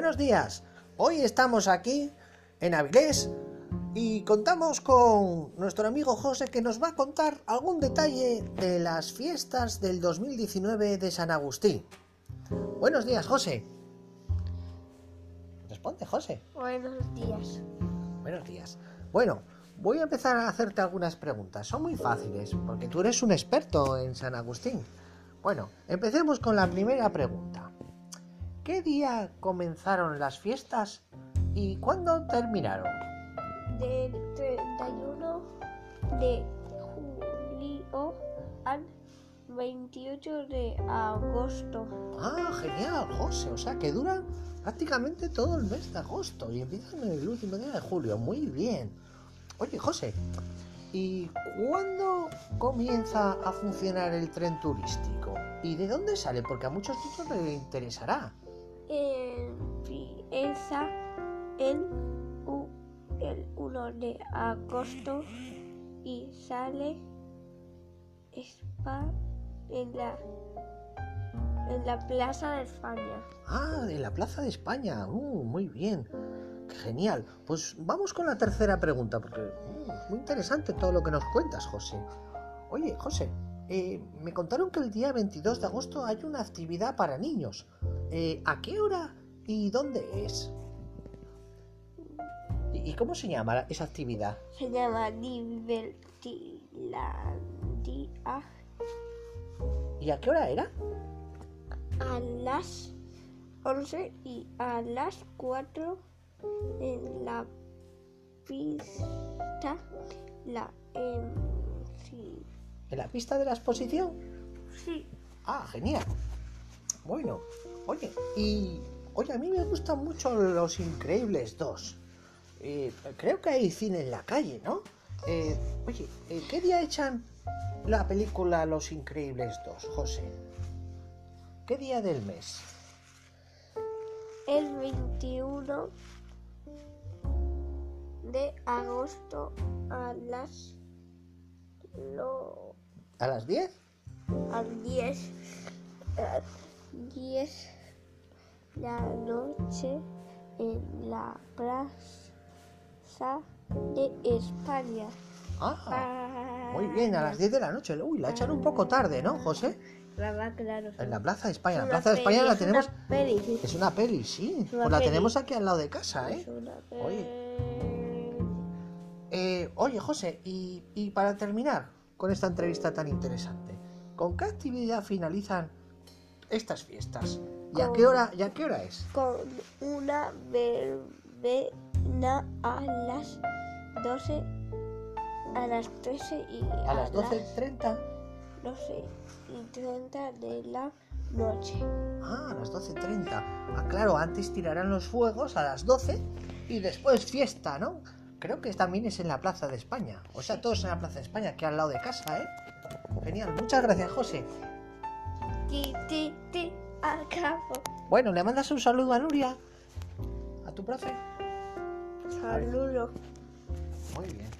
Buenos días. Hoy estamos aquí en Avilés y contamos con nuestro amigo José que nos va a contar algún detalle de las fiestas del 2019 de San Agustín. Buenos días, José. Responde, José. Buenos días. Buenos días. Bueno, voy a empezar a hacerte algunas preguntas. Son muy fáciles porque tú eres un experto en San Agustín. Bueno, empecemos con la primera pregunta. ¿Qué día comenzaron las fiestas y cuándo terminaron? Del 31 de julio al 28 de agosto. Ah, genial, José. O sea que duran prácticamente todo el mes de agosto y empiezan el último día de julio. Muy bien. Oye, José, ¿y cuándo comienza a funcionar el tren turístico? ¿Y de dónde sale? Porque a muchos niños les interesará. Empieza el, el 1 de agosto y sale Espa en la, en la Plaza de España. Ah, en la Plaza de España. Uh, muy bien. Genial. Pues vamos con la tercera pregunta, porque uh, muy interesante todo lo que nos cuentas, José. Oye, José, eh, me contaron que el día 22 de agosto hay una actividad para niños. Eh, ¿A qué hora y dónde es? ¿Y cómo se llama esa actividad? Se llama Divertilandia ¿Y a qué hora era? a las 11 y a las 4 en la pista la sí, ¿En la pista de la exposición? sí Ah, genial. Bueno, oye, y oye, a mí me gustan mucho Los Increíbles 2. Eh, creo que hay cine en la calle, ¿no? Eh, oye, eh, ¿qué día echan la película Los Increíbles 2, José? ¿Qué día del mes? el 21 de agosto a las lo, ¿A las 10? a 10 a 10 la noche en la plaza de España. Ah, muy bien, a las 10 de la noche. Uy, la echan un poco tarde, ¿no, José? Claro, claro. En la Plaza de España. Es La una Plaza de España peli, la es tenemos... una peli. Es una peli, sí. Es una Pues la peli. tenemos aquí al lado de casa, ¿eh? Es una Oye. peli. Eh, oye, José, y, y para terminar con esta entrevista tan interesante, ¿con qué actividad finalizan estas fiestas? ¿Y a Con- qué hora, y a qué hora es? Con una verbena a las 12, a las 13 y A las 12.30. 12 y 30 de la noche. Ah, a las 12.30. Ah, claro, antes tirarán los fuegos a las 12 y después fiesta, ¿no? Creo que también es en la Plaza de España. O sea, todos en la Plaza de España, que al lado de casa, ¿eh? Genial, muchas gracias, José. Ti, ti, ti, acabo. Bueno, ¿le mandas un saludo a Nuria? ¿A tu profe? Saludo. Muy bien.